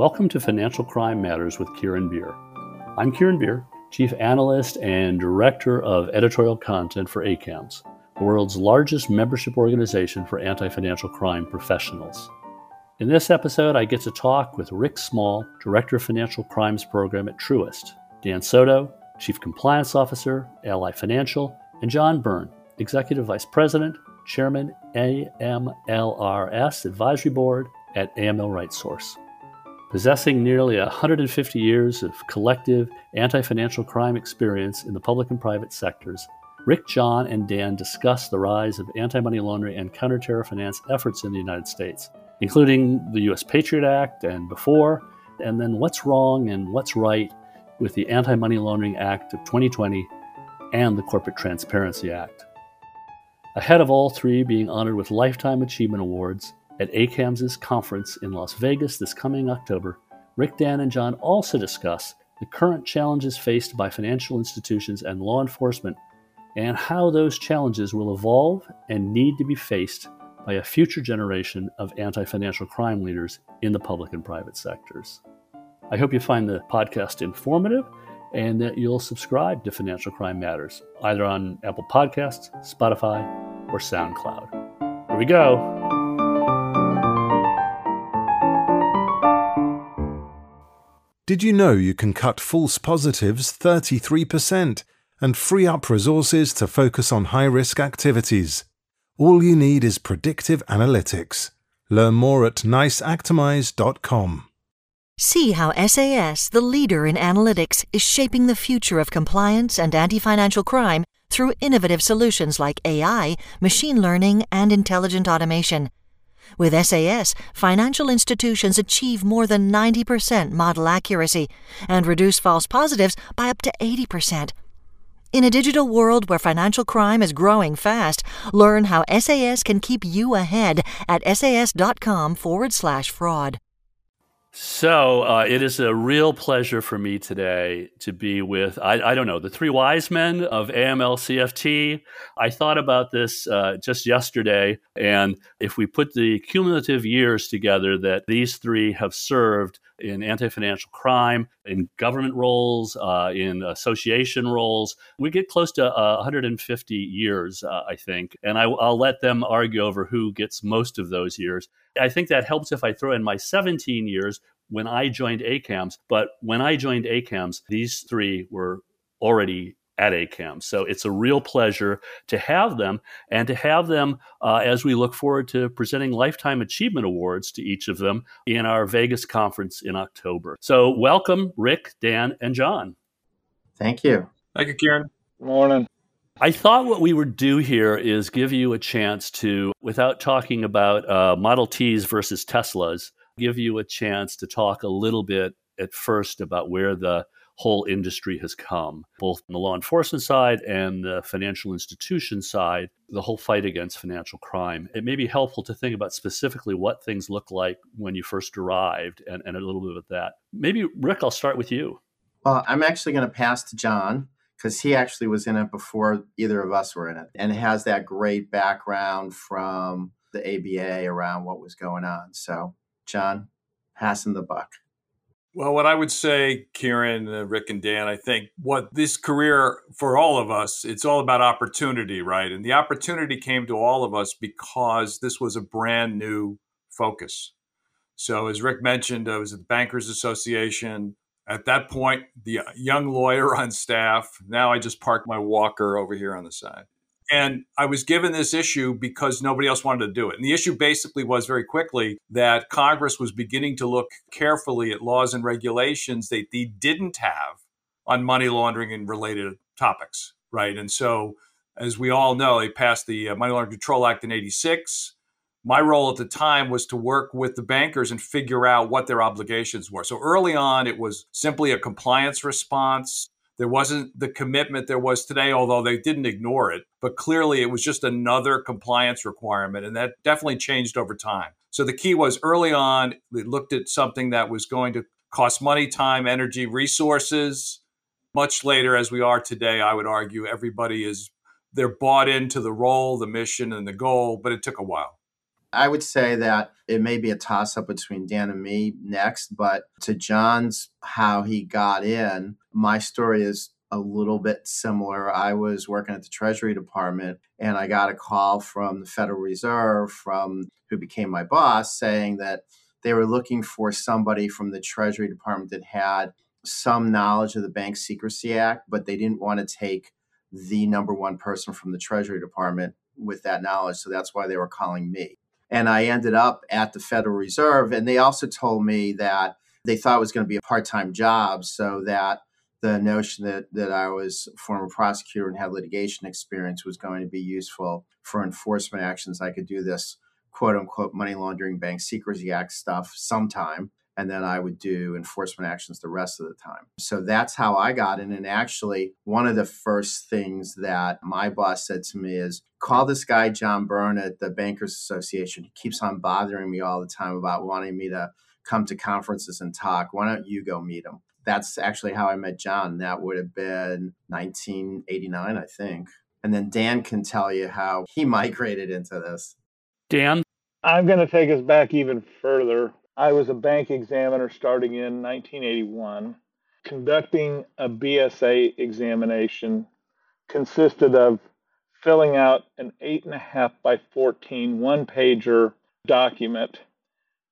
Welcome to Financial Crime Matters with Kieran Beer. I'm Kieran Beer, Chief Analyst and Director of Editorial Content for ACAMS, the world's largest membership organization for anti financial crime professionals. In this episode, I get to talk with Rick Small, Director of Financial Crimes Program at Truist, Dan Soto, Chief Compliance Officer, Ally Financial, and John Byrne, Executive Vice President, Chairman, AMLRS Advisory Board at AML RightSource. Possessing nearly 150 years of collective anti financial crime experience in the public and private sectors, Rick, John, and Dan discuss the rise of anti money laundering and counterterror finance efforts in the United States, including the U.S. Patriot Act and before, and then what's wrong and what's right with the Anti Money Laundering Act of 2020 and the Corporate Transparency Act. Ahead of all three being honored with Lifetime Achievement Awards, at ACAMS' conference in Las Vegas this coming October, Rick, Dan, and John also discuss the current challenges faced by financial institutions and law enforcement and how those challenges will evolve and need to be faced by a future generation of anti financial crime leaders in the public and private sectors. I hope you find the podcast informative and that you'll subscribe to Financial Crime Matters, either on Apple Podcasts, Spotify, or SoundCloud. Here we go. Did you know you can cut false positives 33% and free up resources to focus on high risk activities? All you need is predictive analytics. Learn more at niceactimize.com. See how SAS, the leader in analytics, is shaping the future of compliance and anti financial crime through innovative solutions like AI, machine learning, and intelligent automation. With SAS, financial institutions achieve more than 90% model accuracy and reduce false positives by up to 80%. In a digital world where financial crime is growing fast, learn how SAS can keep you ahead at sas.com forward slash fraud. So uh, it is a real pleasure for me today to be with, I, I, don't know, the three wise men of AML CFT. I thought about this uh, just yesterday. And if we put the cumulative years together that these three have served in anti financial crime, in government roles, uh, in association roles. We get close to uh, 150 years, uh, I think. And I, will let them argue over who gets most of those years. I think that helps if I throw in my 17 years when I joined ACAMS. But when I joined ACAMS, these three were already at ACAM. So it's a real pleasure to have them and to have them uh, as we look forward to presenting Lifetime Achievement Awards to each of them in our Vegas conference in October. So welcome, Rick, Dan, and John. Thank you. Thank you, Kieran. Good morning. I thought what we would do here is give you a chance to, without talking about uh, Model Ts versus Teslas, give you a chance to talk a little bit at first about where the whole industry has come, both on the law enforcement side and the financial institution side, the whole fight against financial crime. It may be helpful to think about specifically what things look like when you first arrived and, and a little bit of that. Maybe, Rick, I'll start with you. Well, I'm actually going to pass to John because he actually was in it before either of us were in it and has that great background from the ABA around what was going on. So, John, passing the buck. Well, what I would say, Kieran, uh, Rick, and Dan, I think what this career for all of us, it's all about opportunity, right? And the opportunity came to all of us because this was a brand new focus. So, as Rick mentioned, I was at the Bankers Association. At that point, the young lawyer on staff. Now I just park my walker over here on the side. And I was given this issue because nobody else wanted to do it. And the issue basically was very quickly that Congress was beginning to look carefully at laws and regulations that they didn't have on money laundering and related topics, right? And so, as we all know, they passed the uh, Money Laundering Control Act in 86. My role at the time was to work with the bankers and figure out what their obligations were. So early on, it was simply a compliance response there wasn't the commitment there was today, although they didn't ignore it. But clearly, it was just another compliance requirement, and that definitely changed over time. So the key was early on, we looked at something that was going to cost money, time, energy, resources. Much later, as we are today, I would argue everybody is they're bought into the role, the mission, and the goal, but it took a while. I would say that it may be a toss up between Dan and me next, but to John's how he got in, my story is a little bit similar. I was working at the Treasury Department and I got a call from the Federal Reserve from who became my boss saying that they were looking for somebody from the Treasury Department that had some knowledge of the Bank Secrecy Act, but they didn't want to take the number one person from the Treasury Department with that knowledge. So that's why they were calling me. And I ended up at the Federal Reserve. And they also told me that they thought it was going to be a part time job so that the notion that, that I was a former prosecutor and had litigation experience was going to be useful for enforcement actions. I could do this quote unquote money laundering bank secrecy act stuff sometime and then I would do enforcement actions the rest of the time. So that's how I got in. And actually, one of the first things that my boss said to me is call this guy, John Byrne, at the Bankers Association. He keeps on bothering me all the time about wanting me to come to conferences and talk. Why don't you go meet him? That's actually how I met John. That would have been 1989, I think. And then Dan can tell you how he migrated into this. Dan? I'm going to take us back even further. I was a bank examiner starting in 1981. Conducting a BSA examination consisted of filling out an 8.5 by 14 one pager document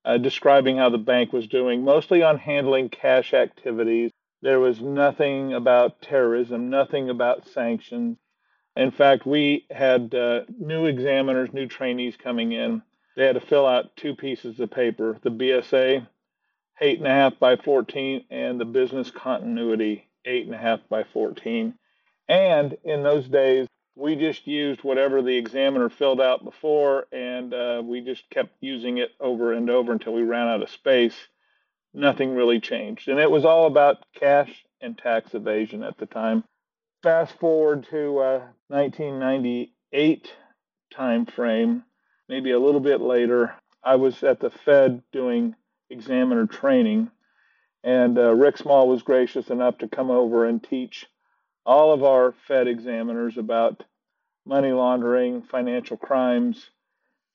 uh, describing how the bank was doing, mostly on handling cash activities. There was nothing about terrorism, nothing about sanctions. In fact, we had uh, new examiners, new trainees coming in they had to fill out two pieces of paper the BSA, eight and a half by 14, and the business continuity, eight and a half by 14. And in those days, we just used whatever the examiner filled out before, and uh, we just kept using it over and over until we ran out of space. Nothing really changed. And it was all about cash and tax evasion at the time. Fast forward to uh, 1998 time frame maybe a little bit later, I was at the Fed doing examiner training, and uh, Rick Small was gracious enough to come over and teach all of our Fed examiners about money laundering, financial crimes.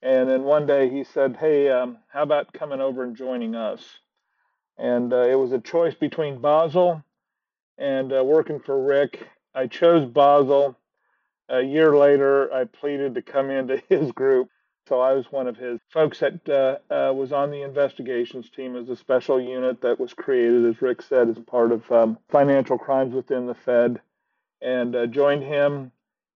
And then one day he said, Hey, um, how about coming over and joining us? And uh, it was a choice between Basel and uh, working for Rick. I chose Basel. A year later, I pleaded to come into his group. So I was one of his folks that uh, uh, was on the investigations team as a special unit that was created, as Rick said, as part of um, financial crimes within the Fed, and uh, joined him.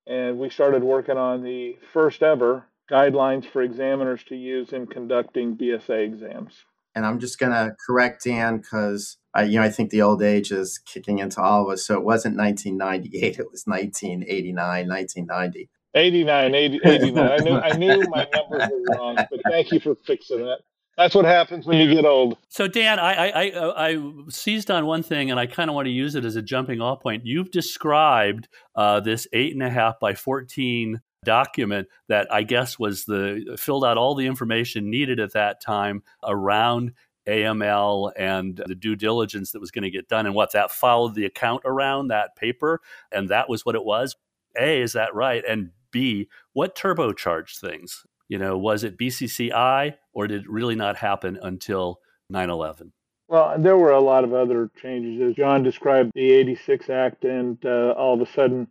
And we started working on the first ever guidelines for examiners to use in conducting BSA exams. And I'm just going to correct Dan because I, you know, I think the old age is kicking into all of us. So it wasn't 1998; it was 1989, 1990. 89, 80, 89. I knew I knew my numbers were wrong, but thank you for fixing that. That's what happens when you get old. So, Dan, I I, I, I seized on one thing, and I kind of want to use it as a jumping off point. You've described uh, this eight and a half by fourteen document that I guess was the filled out all the information needed at that time around AML and the due diligence that was going to get done, and what that followed the account around that paper, and that was what it was. A, is that right? And What turbocharged things? You know, was it BCCI or did it really not happen until 9 11? Well, there were a lot of other changes. As John described the 86 Act, and uh, all of a sudden,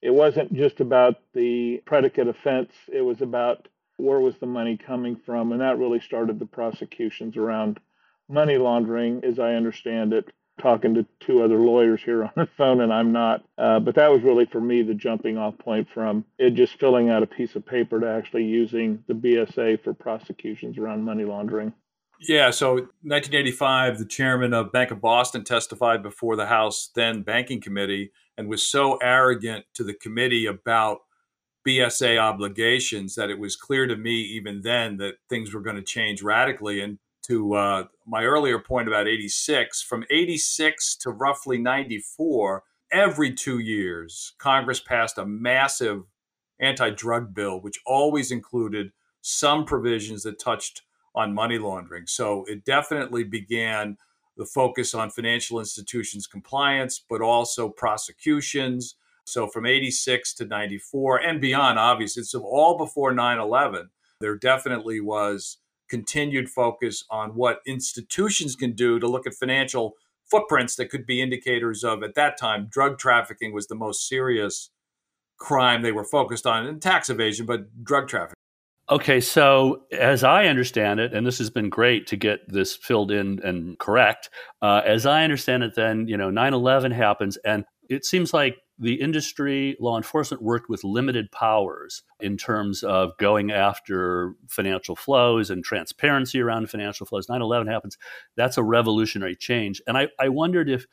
it wasn't just about the predicate offense, it was about where was the money coming from. And that really started the prosecutions around money laundering, as I understand it talking to two other lawyers here on the phone, and I'm not. Uh, but that was really for me the jumping off point from it just filling out a piece of paper to actually using the BSA for prosecutions around money laundering. Yeah, so 1985, the chairman of Bank of Boston testified before the House then banking committee and was so arrogant to the committee about BSA obligations that it was clear to me even then that things were going to change radically. And to uh, my earlier point about 86, from 86 to roughly 94, every two years, Congress passed a massive anti drug bill, which always included some provisions that touched on money laundering. So it definitely began the focus on financial institutions compliance, but also prosecutions. So from 86 to 94 and beyond, obviously, so all before 9 11 there definitely was continued focus on what institutions can do to look at financial footprints that could be indicators of, at that time, drug trafficking was the most serious crime they were focused on, and tax evasion, but drug trafficking. Okay, so as I understand it, and this has been great to get this filled in and correct, uh, as I understand it, then, you know, 9 11 happens, and it seems like the industry, law enforcement worked with limited powers in terms of going after financial flows and transparency around financial flows. 9 11 happens. That's a revolutionary change. And I, I wondered if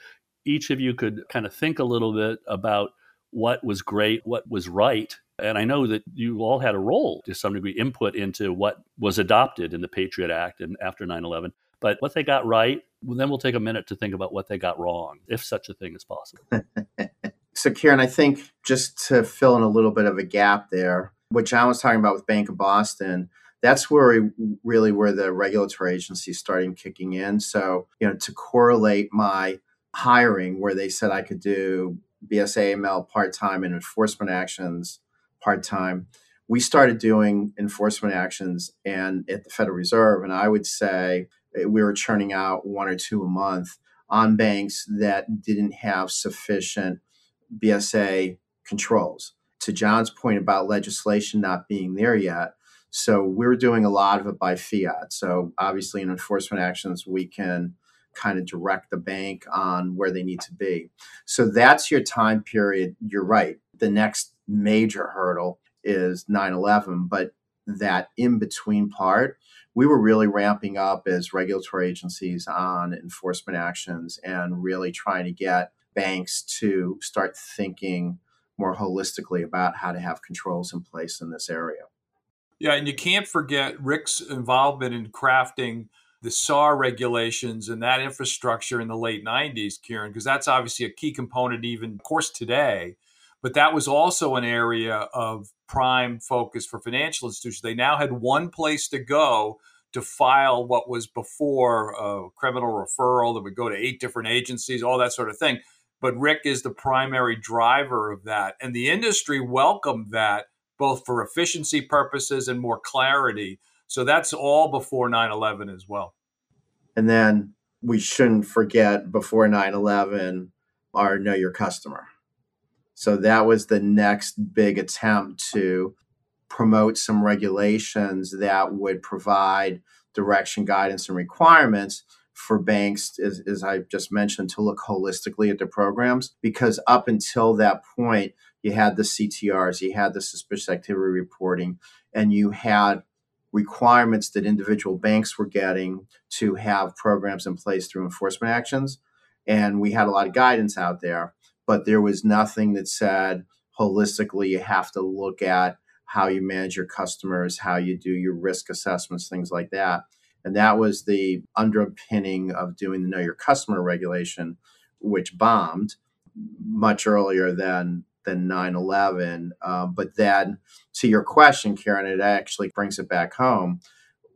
each of you could kind of think a little bit about what was great, what was right. And I know that you all had a role to some degree, input into what was adopted in the Patriot Act and after 9 11. But what they got right, then we'll take a minute to think about what they got wrong, if such a thing is possible. so, Kieran, I think just to fill in a little bit of a gap there, what John was talking about with Bank of Boston, that's where we, really where the regulatory agencies starting kicking in. So, you know, to correlate my hiring where they said I could do BSA AML part time and enforcement actions part time, we started doing enforcement actions and at the Federal Reserve. And I would say we were churning out one or two a month on banks that didn't have sufficient BSA controls. To John's point about legislation not being there yet, so we're doing a lot of it by fiat. So obviously, in enforcement actions, we can kind of direct the bank on where they need to be. So that's your time period. You're right. The next major hurdle is 9 11, but that in between part we were really ramping up as regulatory agencies on enforcement actions and really trying to get banks to start thinking more holistically about how to have controls in place in this area. Yeah, and you can't forget Rick's involvement in crafting the SAR regulations and that infrastructure in the late 90s, Kieran, because that's obviously a key component, even, of course, today. But that was also an area of prime focus for financial institutions. They now had one place to go to file what was before a criminal referral that would go to eight different agencies, all that sort of thing. But Rick is the primary driver of that. And the industry welcomed that both for efficiency purposes and more clarity. So that's all before 9 11 as well. And then we shouldn't forget before 9 11 our Know Your Customer. So that was the next big attempt to promote some regulations that would provide direction, guidance, and requirements for banks, as, as, I just mentioned, to look holistically at their programs. Because up until that point, you had the CTRs, you had the suspicious activity reporting, and you had requirements that individual banks were getting to have programs in place through enforcement actions. And we had a lot of guidance out there, but there was nothing that said holistically you have to look at how you manage your customers, how you do your risk assessments, things like that. And that was the underpinning of doing the Know Your Customer regulation, which bombed much earlier than than 9/11. Uh, but then, to your question, Kieran, it actually brings it back home.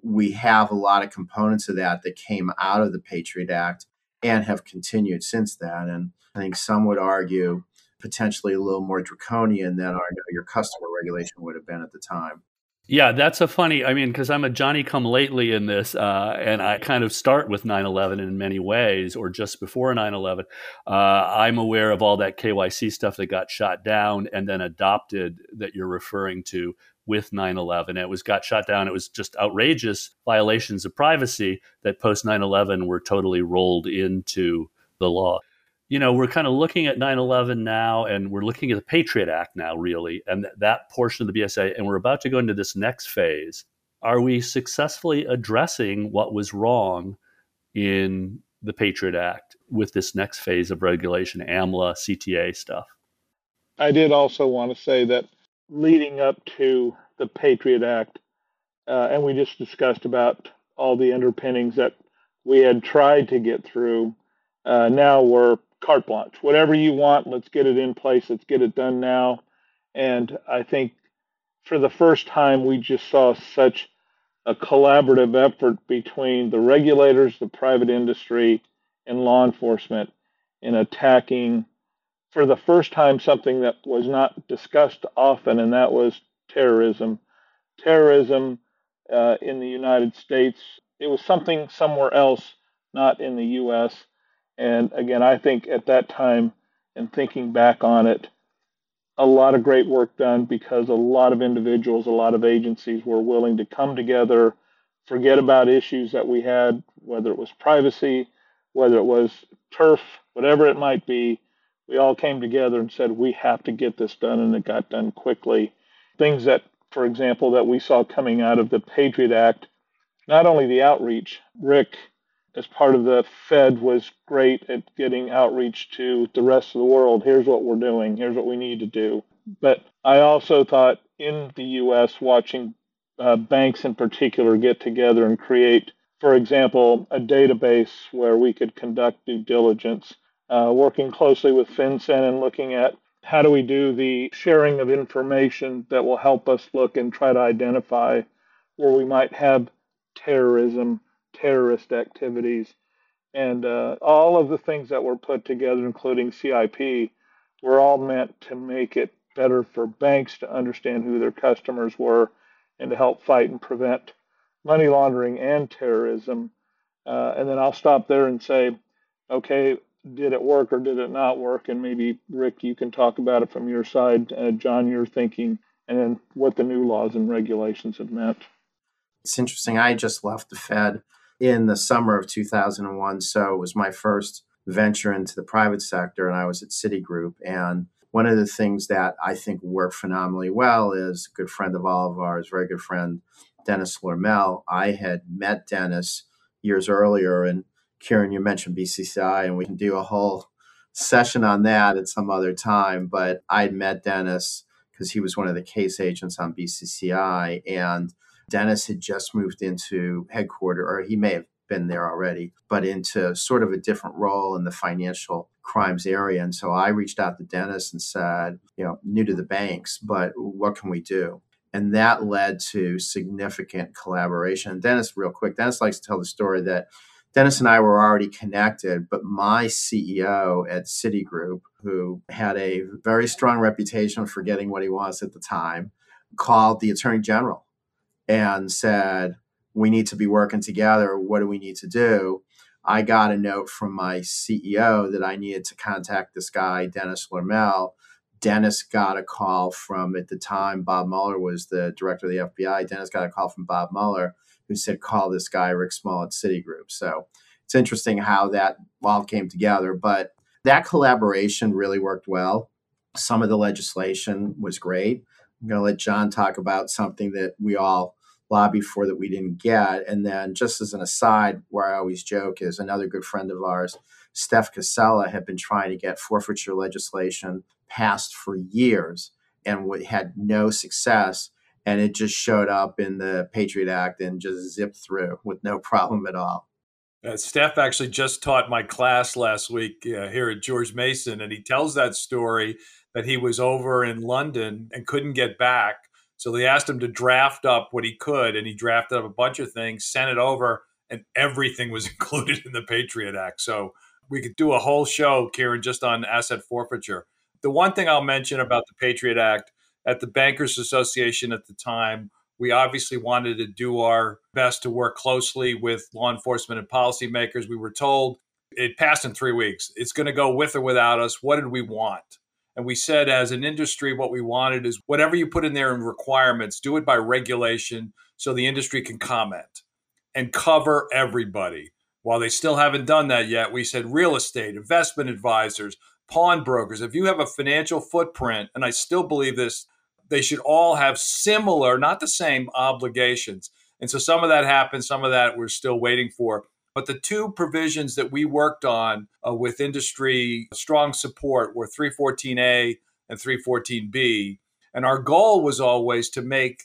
We have a lot of components of that that came out of the Patriot Act and have continued since then. And I think some would argue potentially a little more draconian than our your customer regulation would have been at the time. Yeah, that's a funny. I mean, because I'm a Johnny come lately in this, uh, and I kind of start with 9 11 in many ways, or just before 9 11. Uh, I'm aware of all that KYC stuff that got shot down and then adopted that you're referring to with 9 11. It was got shot down. It was just outrageous violations of privacy that post 9 11 were totally rolled into the law you know, we're kind of looking at 9 11 now, and we're looking at the Patriot Act now, really, and that portion of the BSA. And we're about to go into this next phase. Are we successfully addressing what was wrong in the Patriot Act with this next phase of regulation, AMLA, CTA stuff? I did also want to say that leading up to the Patriot Act, uh, and we just discussed about all the underpinnings that we had tried to get through. Uh, now we're carte blanche. Whatever you want, let's get it in place. Let's get it done now. And I think for the first time, we just saw such a collaborative effort between the regulators, the private industry, and law enforcement in attacking, for the first time, something that was not discussed often, and that was terrorism. Terrorism uh, in the United States. It was something somewhere else, not in the U.S. And again, I think at that time, and thinking back on it, a lot of great work done because a lot of individuals, a lot of agencies were willing to come together, forget about issues that we had, whether it was privacy, whether it was turf, whatever it might be. We all came together and said, we have to get this done, and it got done quickly. Things that, for example, that we saw coming out of the Patriot Act, not only the outreach, Rick as part of the Fed was great at getting outreach to the rest of the world. Here's what we're doing. Here's what we need to do. But I also thought in the U.S., watching uh, banks in particular get together and create, for example, a database where we could conduct due diligence, uh, working closely with FinCEN and looking at how do we do the sharing of information that will help us look and try to identify where we might have terrorism terrorist activities. And uh, all of the things that were put together, including CIP, were all meant to make it better for banks to understand who their customers were and to help fight and prevent money laundering and terrorism. Uh, and then I'll stop there and say, okay, did it work or did it not work? And maybe, Rick, you can talk about it from your side. Uh, John, your thinking, and then what the new laws and regulations have meant. It's interesting. I just left the Fed in the summer of 2001. So it was my first venture into the private sector, and I was at Citigroup. And one of the things that I think worked phenomenally well is a good friend of all of ours, very good friend, Dennis Lormel. I had met Dennis years earlier, and Kieran, you mentioned BCCI, and we can do a whole session on that at some other time. But I'd met Dennis because he was one of the case agents on BCCI, and Dennis had just moved into headquarters, or he may have been there already, but into sort of a different role in the financial crimes area. And so I reached out to Dennis and said, you know, new to the banks, but what can we do? And that led to significant collaboration. Dennis, real quick, Dennis likes to tell the story that Dennis and I were already connected, but my CEO at Citigroup, who had a very strong reputation for getting what he was at the time, called the attorney general and said, We need to be working together. What do we need to do? I got a note from my CEO that I needed to contact this guy, Dennis Lormel. Dennis got a call from, at the time, Bob Mueller was the director of the FBI. Dennis got a call from Bob Mueller who said, call this guy, Rick Small at Citigroup. So it's interesting how that all came together. But that collaboration really worked well. Some of the legislation was great. I'm going to let John talk about something that we all lobby for that we didn't get. And then, just as an aside, where I always joke is another good friend of ours, Stef Cassella, had been trying to get forfeiture legislation passed for years and had no success. And it just showed up in the Patriot Act and just zipped through with no problem at all. Uh, Stef actually just taught my class last week uh, here at George Mason, and he tells that story that he was over in London and couldn't get back so they asked him to draft up what he could, and he drafted up a bunch of things, sent it over, and everything was included in the Patriot Act. So we could do a whole show, Kieran, just on asset forfeiture. The one thing I'll mention about the Patriot Act at the Bankers Association at the time, we obviously wanted to do our best to work closely with law enforcement and policymakers. We were told it passed in three weeks. It's going to go with or without us. What did we want? And we said, as an industry, what we wanted is whatever you put in there in requirements, do it by regulation so the industry can comment and cover everybody. While they still haven't done that yet, we said real estate, investment advisors, pawnbrokers, if you have a financial footprint, and I still believe this, they should all have similar, not the same obligations. And so some of that happened, some of that we're still waiting for. But the two provisions that we worked on uh, with industry strong support were 314A and 314B. And our goal was always to make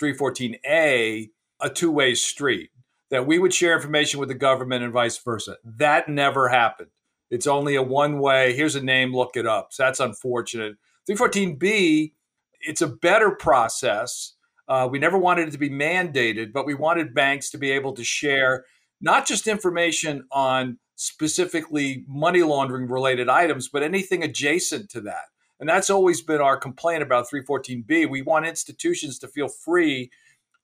314A a two way street, that we would share information with the government and vice versa. That never happened. It's only a one way, here's a name, look it up. So that's unfortunate. 314B, it's a better process. Uh, we never wanted it to be mandated, but we wanted banks to be able to share not just information on specifically money laundering related items, but anything adjacent to that. And that's always been our complaint about 314B. We want institutions to feel free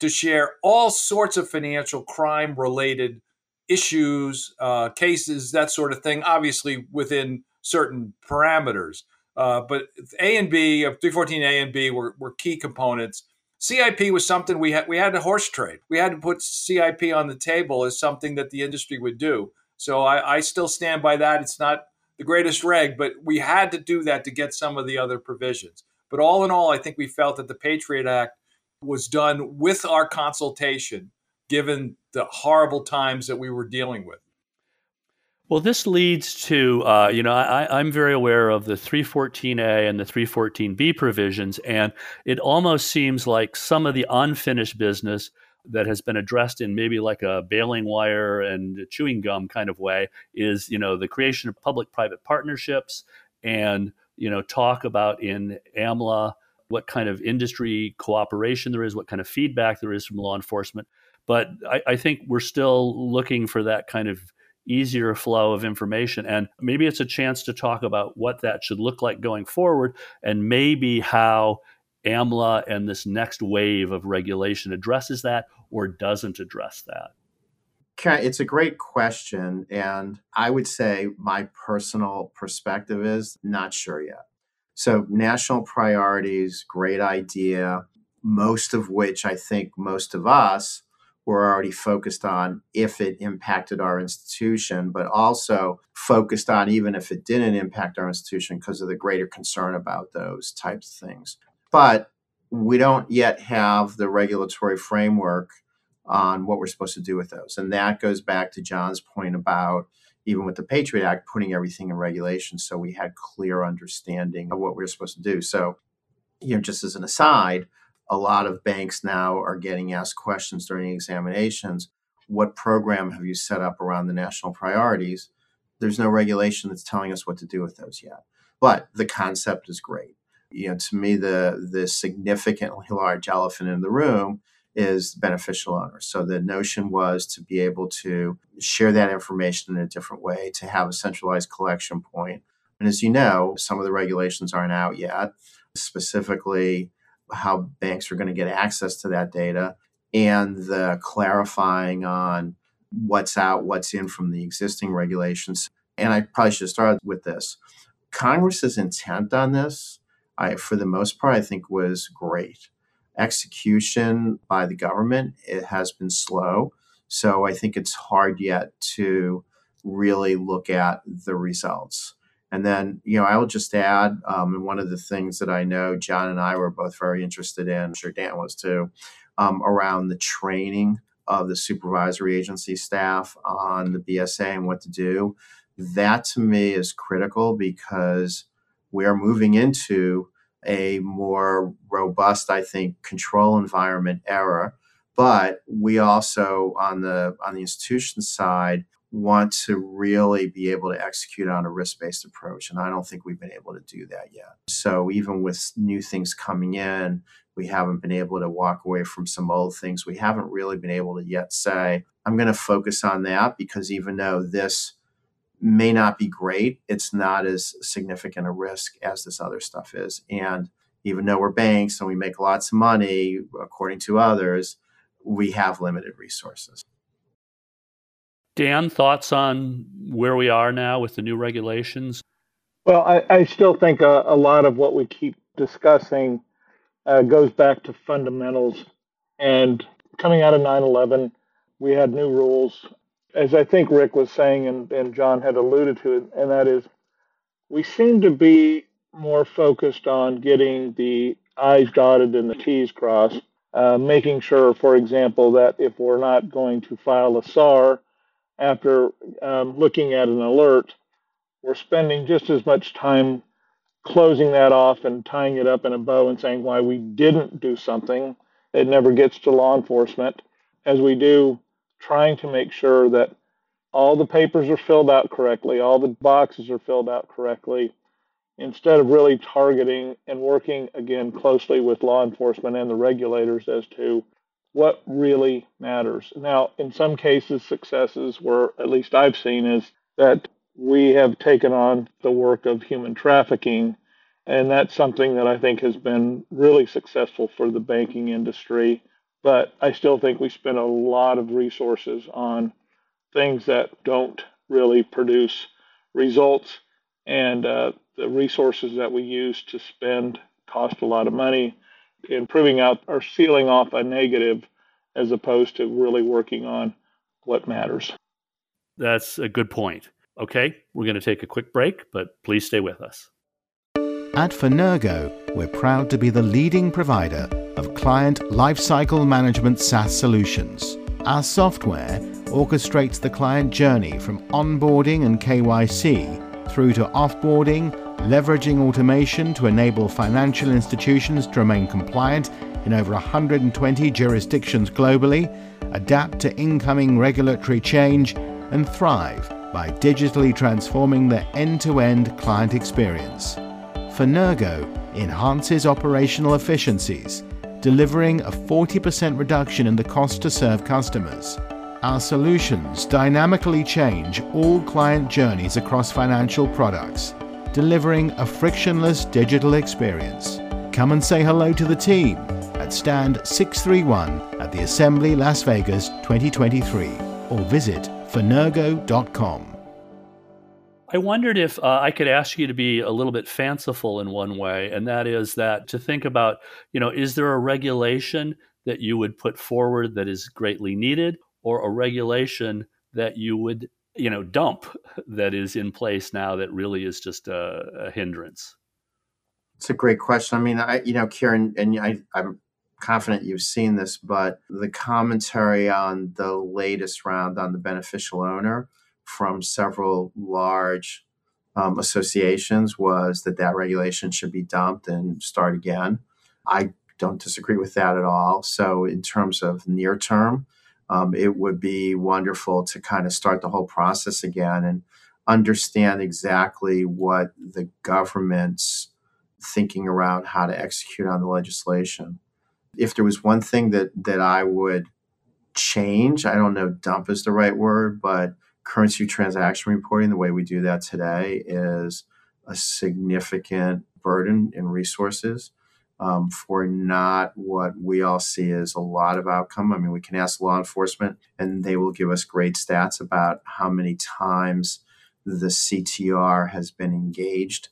to share all sorts of financial crime related issues, uh, cases, that sort of thing, obviously within certain parameters. Uh, but A and B, 314 A and B were, were key components. CIP was something we had we had to horse trade. We had to put CIP on the table as something that the industry would do. So I, I still stand by that. It's not the greatest reg, but we had to do that to get some of the other provisions. But all in all, I think we felt that the Patriot Act was done with our consultation, given the horrible times that we were dealing with. Well, this leads to, uh, you know, I, am very aware of the 314A and the 314B provisions, and it almost seems like some of the unfinished business that has been addressed in maybe like a baling wire and chewing gum kind of way is, you know, the creation of public-private partnerships and, you know, talk about in AMLA what kind of industry cooperation there is, what kind of feedback there is from law enforcement. But I, I think we're still looking for that kind of easier flow of information. And maybe it's a chance to talk about what that should look like going forward and maybe how AMLA and this next wave of regulation addresses that or doesn't address that. It's a great question. And I would say my personal perspective is not sure yet. So, national priorities, great idea, most of which I think most of us were already focused on if it impacted our institution, but also focused on even if it didn't impact our institution because of the greater concern about those types of things. But we don't yet have the regulatory framework on what we're supposed to do with those. And that goes back to John's point about even with the Patriot Act, putting everything in regulation so we had clear understanding of what we were supposed to do. So, you know, just as an aside, a lot of banks now are getting asked questions during examinations. What program have you set up around the national priorities? There's no regulation that's telling us what to do with those yet. But the concept is great. You know, to me, the the significantly large elephant in the room is beneficial owners. So the notion was to be able to share that information in a different way, to have a centralized collection point. And as you know, some of the regulations aren't out yet, specifically how banks are going to get access to that data and the clarifying on what's out, what's in from the existing regulations. And I probably should start with this. Congress's intent on this, I, for the most part, I think was great. Execution by the government it has been slow, so I think it's hard yet to really look at the results. And then, you know, I will just add, um, and one of the things that I know John and I were both very interested in, I'm sure Dan was too, um, around the training of the supervisory agency staff on the BSA and what to do. That to me is critical because we are moving into a more robust, I think, control environment era. But we also on the on the institution side want to really be able to execute on a risk based approach. And I don't think we've been able to do that yet. So even with new things coming in, we haven't been able to walk away from some old things. We haven't really been able to yet say, I'm going to focus on that because even though this may not be great, it's not as significant a risk as this other stuff is. And even though we're banks and we make lots of money, according to others, we have limited resources. Dan, thoughts on where we are now with the new regulations? Well, I, I still think a, a, lot of what we keep discussing uh, goes back to fundamentals. And coming out of 9 11, we had new rules, as I think Rick was saying and, and John had alluded to it, and that is we seem to be more focused on getting the I's dotted and the T's crossed, uh, making sure, for example, that if we're not going to file a SAR, after um, looking at an alert, we're spending just as much time closing that off and tying it up in a bow and saying why we didn't do something. It never gets to law enforcement as we do trying to make sure that all the papers are filled out correctly, all the boxes are filled out correctly, instead of really targeting and working again closely with law enforcement and the regulators as to what really matters. Now, in some cases, successes were, at least I've seen, is that we have taken on the work of human trafficking. And that's something that I think has been really successful for the banking industry. but I still think we spend a lot of resources on things that don't really produce results, and uh, the resources that we use to spend cost a lot of money. Improving out or sealing off a negative as opposed to really working on what matters. That's a good point. Okay, we're going to take a quick break, but please stay with us. At Fenergo, we're proud to be the leading provider of client lifecycle management SaaS solutions. Our software orchestrates the client journey from onboarding and KYC through to offboarding, leveraging automation to enable financial institutions to remain compliant in over 120 jurisdictions globally, adapt to incoming regulatory change, and thrive by digitally transforming the end to end client experience. Fenergo enhances operational efficiencies, delivering a 40% reduction in the cost to serve customers. Our solutions dynamically change all client journeys across financial products, delivering a frictionless digital experience. Come and say hello to the team at Stand 631 at the Assembly Las Vegas 2023 or visit fenergo.com. I wondered if uh, I could ask you to be a little bit fanciful in one way, and that is that to think about, you know, is there a regulation that you would put forward that is greatly needed, or a regulation that you would, you know, dump that is in place now that really is just a, a hindrance? It's a great question. I mean, I, you know, Kieran, and I, I'm confident you've seen this, but the commentary on the latest round on the beneficial owner from several large um, associations was that that regulation should be dumped and start again. I don't disagree with that at all. So, in terms of near term, um, it would be wonderful to kind of start the whole process again and understand exactly what the government's thinking around how to execute on the legislation. If there was one thing that that I would change, I don't know, dump is the right word, but currency transaction reporting, the way we do that today, is a significant burden in resources um, for not what we all see as a lot of outcome. I mean, we can ask law enforcement, and they will give us great stats about how many times the CTR has been engaged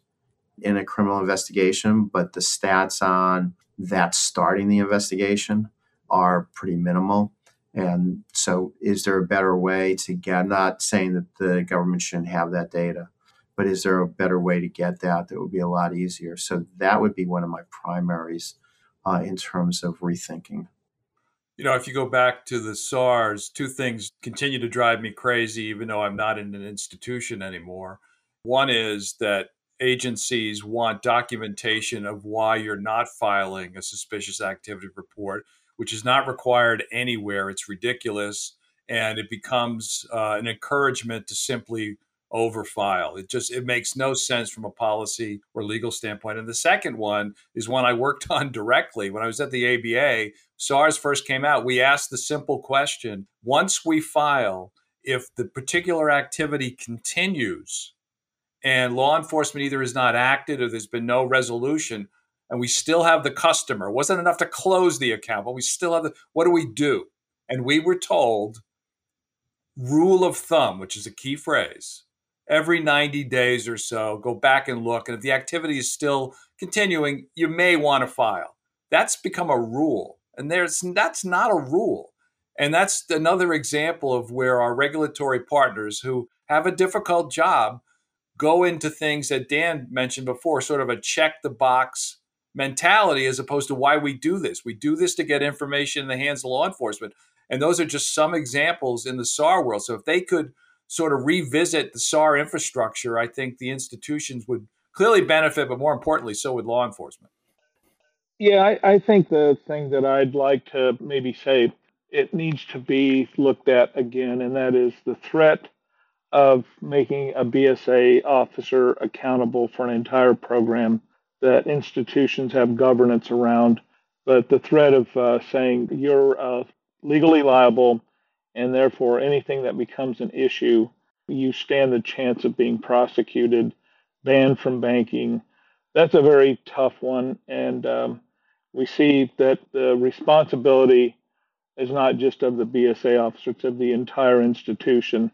in a criminal investigation, but the stats on that starting the investigation are pretty minimal. And so, is there a better way to get? I'm not saying that the government shouldn't have that data, but is there a better way to get that that would be a lot easier? So, that would be one of my primaries uh, in terms of rethinking. You know, if you go back to the SARS, two things continue to drive me crazy, even though I'm not in an institution anymore. One is that agencies want documentation of why you're not filing a suspicious activity report which is not required anywhere. It's ridiculous. And it becomes uh, an encouragement to simply overfile. It just it makes no sense from a policy or legal standpoint. And the second one is one I worked on directly when I was at the ABA. SARS first came out. We asked the simple question: once we file, if the particular activity continues and law enforcement either is not acted or there's been no resolution, and we still have the customer. It wasn't enough to close the account, but we still have the what do we do? And we were told rule of thumb, which is a key phrase, every 90 days or so, go back and look. And if the activity is still continuing, you may want to file. That's become a rule. And there's that's not a rule. And that's another example of where our regulatory partners who have a difficult job go into things that Dan mentioned before, sort of a check the box mentality as opposed to why we do this. We do this to get information in the hands of law enforcement. And those are just some examples in the SAR world. So if they could sort of revisit the SAR infrastructure, I think the institutions would clearly benefit, but more importantly, so would law enforcement. Yeah, I, I think the thing that I'd like to maybe say it needs to be looked at again, and that is the threat of making a BSA officer accountable for an entire program that institutions have governance around, but the threat of uh, saying you're uh, legally liable and therefore anything that becomes an issue, you stand the chance of being prosecuted, banned from banking. That's a very tough one. And um, we see that the responsibility is not just of the BSA officer, it's of the entire institution.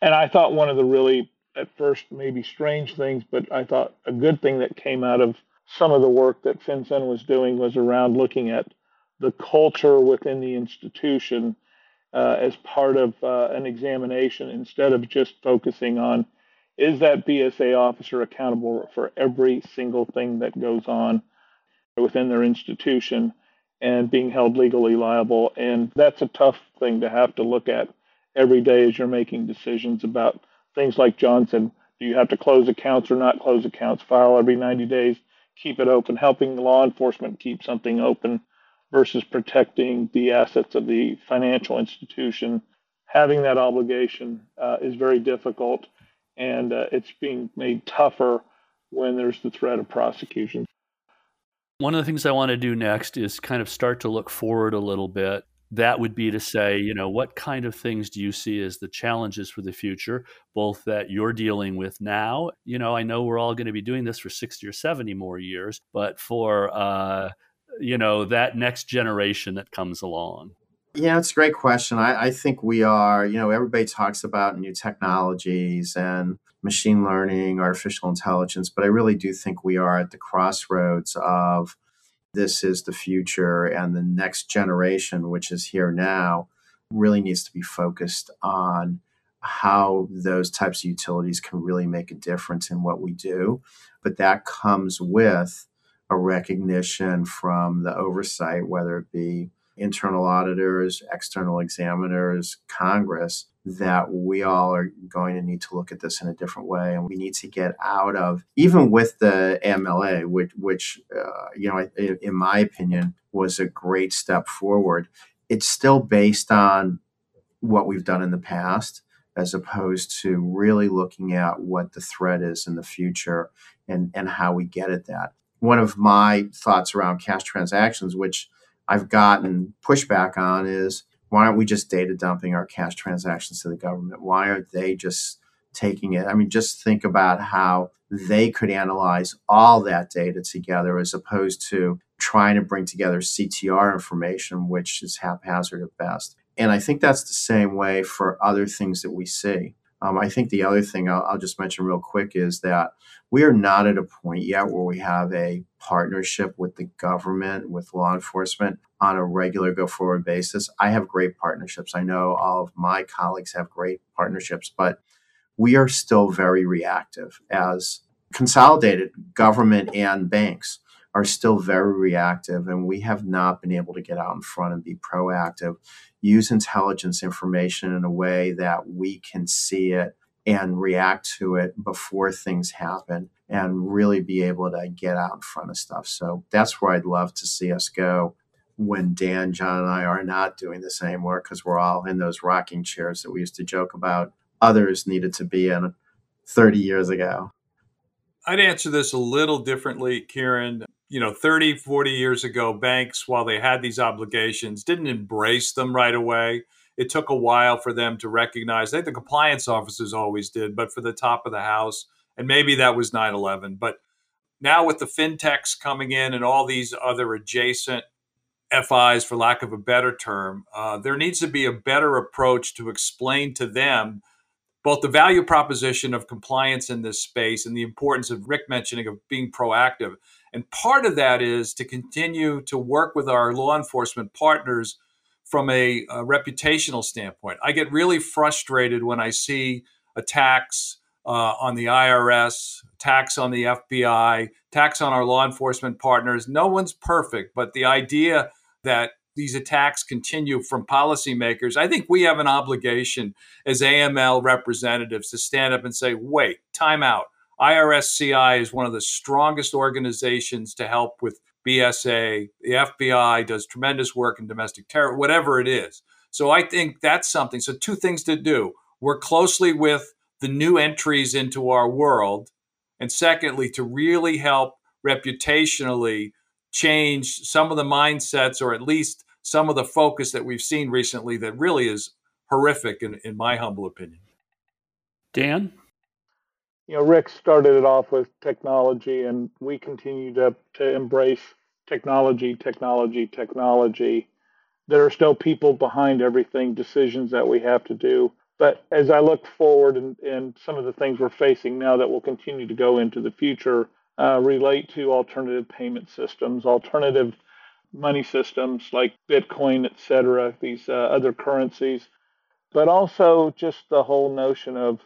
And I thought one of the really, at first, maybe strange things, but I thought a good thing that came out of some of the work that FinCEN was doing was around looking at the culture within the institution uh, as part of uh, an examination instead of just focusing on is that BSA officer accountable for every single thing that goes on within their institution and being held legally liable. And that's a tough thing to have to look at every day as you're making decisions about things like John said do you have to close accounts or not close accounts, file every 90 days, keep it open, helping law enforcement keep something open versus protecting the assets of the financial institution. Having that obligation uh, is very difficult, and uh, it's being made tougher when there's the threat of prosecution. One of the things I want to do next is kind of start to look forward a little bit. That would be to say, you know, what kind of things do you see as the challenges for the future, both that you're dealing with now? You know, I know we're all going to be doing this for 60 or 70 more years, but for, uh, you know that next generation that comes along? Yeah, it's a great question. I, I think we are, you know, everybody talks about new technologies and machine learning, artificial intelligence, but I really do think we are at the crossroads of this is the future and the next generation, which is here now, really needs to be focused on how those types of utilities can really make a difference in what we do. But that comes with a recognition from the oversight, whether it be internal auditors, external examiners, Congress, that we all are going to need to look at this in a different way. And we need to get out of, even with the AMLA, which, which uh, you know, in my opinion, was a great step forward, it's still based on what we've done in the past as opposed to really looking at what the threat is in the future and, and how we get at that one of my thoughts around cash transactions, which I've gotten pushback on, is why aren't we just data dumping our cash transactions to the government? Why aren't they just taking it? I mean, just think about how they could analyze all that data together as opposed to trying to bring together CTR information, which is haphazard at best. And I think that's the same way for other things that we see. Um, I think the other thing I'll, I'll, just mention real quick is that we are not at a point yet where we have a partnership with the government, with law enforcement on a regular go forward basis. I have great partnerships. I know all of my colleagues have great partnerships, but we are still very reactive as consolidated government and banks are still very reactive, and we have not been able to get out in front and be proactive, use intelligence information in a way that we can see it and react to it before things happen and really be able to get out in front of stuff. So that's where I'd love to see us go when Dan, John, and I are not doing this anymore because we're all in those rocking chairs that we used to joke about others needed to be in 30 years ago. I'd answer this a little differently, Kieran you know 30 40 years ago banks while they had these obligations didn't embrace them right away. It took a while for them to recognize think the compliance officers always did but for the top of the house and maybe that was 9-11 but now with the fintechs coming in and all these other adjacent fis for lack of a better term uh, there needs to be a better approach to explain to them both the value proposition of compliance in this space and the importance of rick mentioning of being proactive and part of that is to continue to work with our law enforcement partners from a, a reputational standpoint. I get really frustrated when I see attacks uh, on the IRS, attacks on the FBI, attacks on our law enforcement partners. No one's perfect, but the idea that these attacks continue from policymakers, I think we have an obligation as AML representatives to stand up and say, wait, time out. IRSCI is one of the strongest organizations to help with BSA. The FBI does tremendous work in domestic terror, whatever it is. So I think that's something. So, two things to do work closely with the new entries into our world. And secondly, to really help reputationally change some of the mindsets or at least some of the focus that we've seen recently that really is horrific, in, in my humble opinion. Dan? You know, Rick started it off with technology, and we continue to, to embrace technology, technology, technology. there are still people behind everything, decisions that we have to do. But as I look forward and, and some of the things we're facing now that will continue to go into the future uh, relate to alternative payment systems, alternative money systems like Bitcoin, et cetera, these uh, other currencies, but also just the whole notion of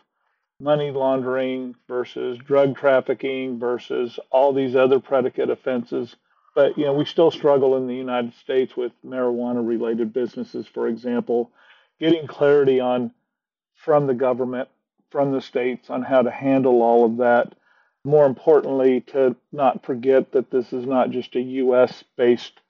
money laundering versus drug trafficking versus all these other predicate offenses. But you know, we still struggle in the United States with marijuana related businesses, for example, getting clarity on from the government, from the states on how to handle all of that. More importantly, to not forget that this is not just a US based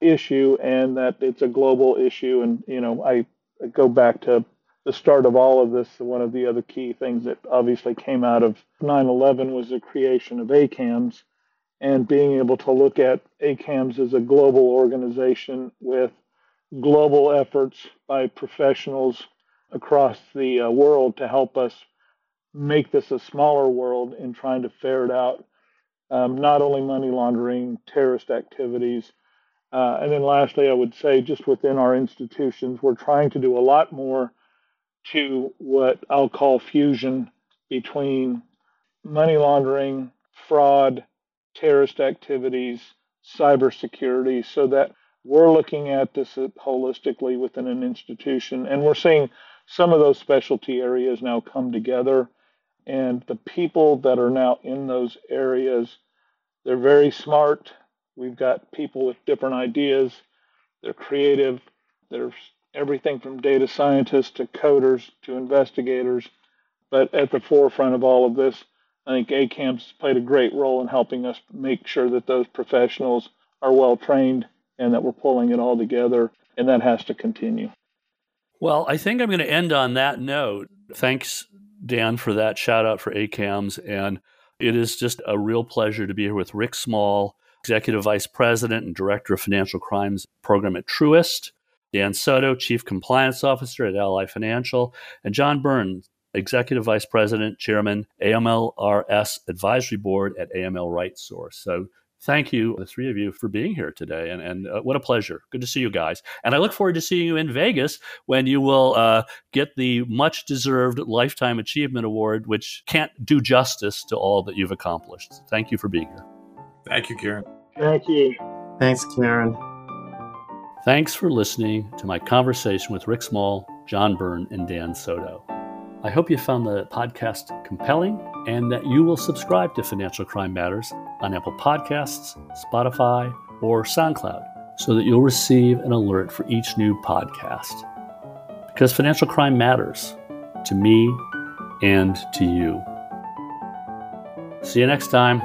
issue and that it's a global issue. And, you know, I, go back to the start of all of this. One of the other key things that obviously came out of 9 11 was the creation of ACAMS and being able to look at ACAMS as a global organization with global efforts by professionals across the uh, world to help us make this a smaller world in trying to ferret out um, not only money laundering, terrorist activities, uh, and then lastly, I would say just within our institutions, we're trying to do a lot more to what I'll call fusion between money laundering, fraud, terrorist activities, cybersecurity, so that we're looking at this holistically within an institution. And we're seeing some of those specialty areas now come together. And the people that are now in those areas, they're very smart, We've got people with different ideas. They're creative. There's everything from data scientists to coders to investigators. But at the forefront of all of this, I think ACAMS played a great role in helping us make sure that those professionals are well trained and that we're pulling it all together. And that has to continue. Well, I think I'm going to end on that note. Thanks, Dan, for that shout out for ACAMS. And it is just a real pleasure to be here with Rick Small, Executive Vice President and Director of Financial Crimes Program at Truist, Dan Soto, Chief Compliance Officer at Ally Financial, and John Byrne, Executive Vice President, Chairman, AMLRS Advisory Board at AML RightSource. So thank you, the three of you, for being here today. And, and uh, what a pleasure. Good to see you guys. And I look forward to seeing you in Vegas when you will uh, get the much deserved Lifetime Achievement Award, which can't do justice to all that you've accomplished. Thank you for being here. Thank you, Kieran. Thank you. Thanks, Kieran. Thanks for listening to my conversation with Rick Small, John Byrne, and Dan Soto. I hope you found the podcast compelling and that you will subscribe to Financial Crime Matters on Apple Podcasts, Spotify, or SoundCloud so that you'll receive an alert for each new podcast. Because financial crime matters to me and to you. See you next time.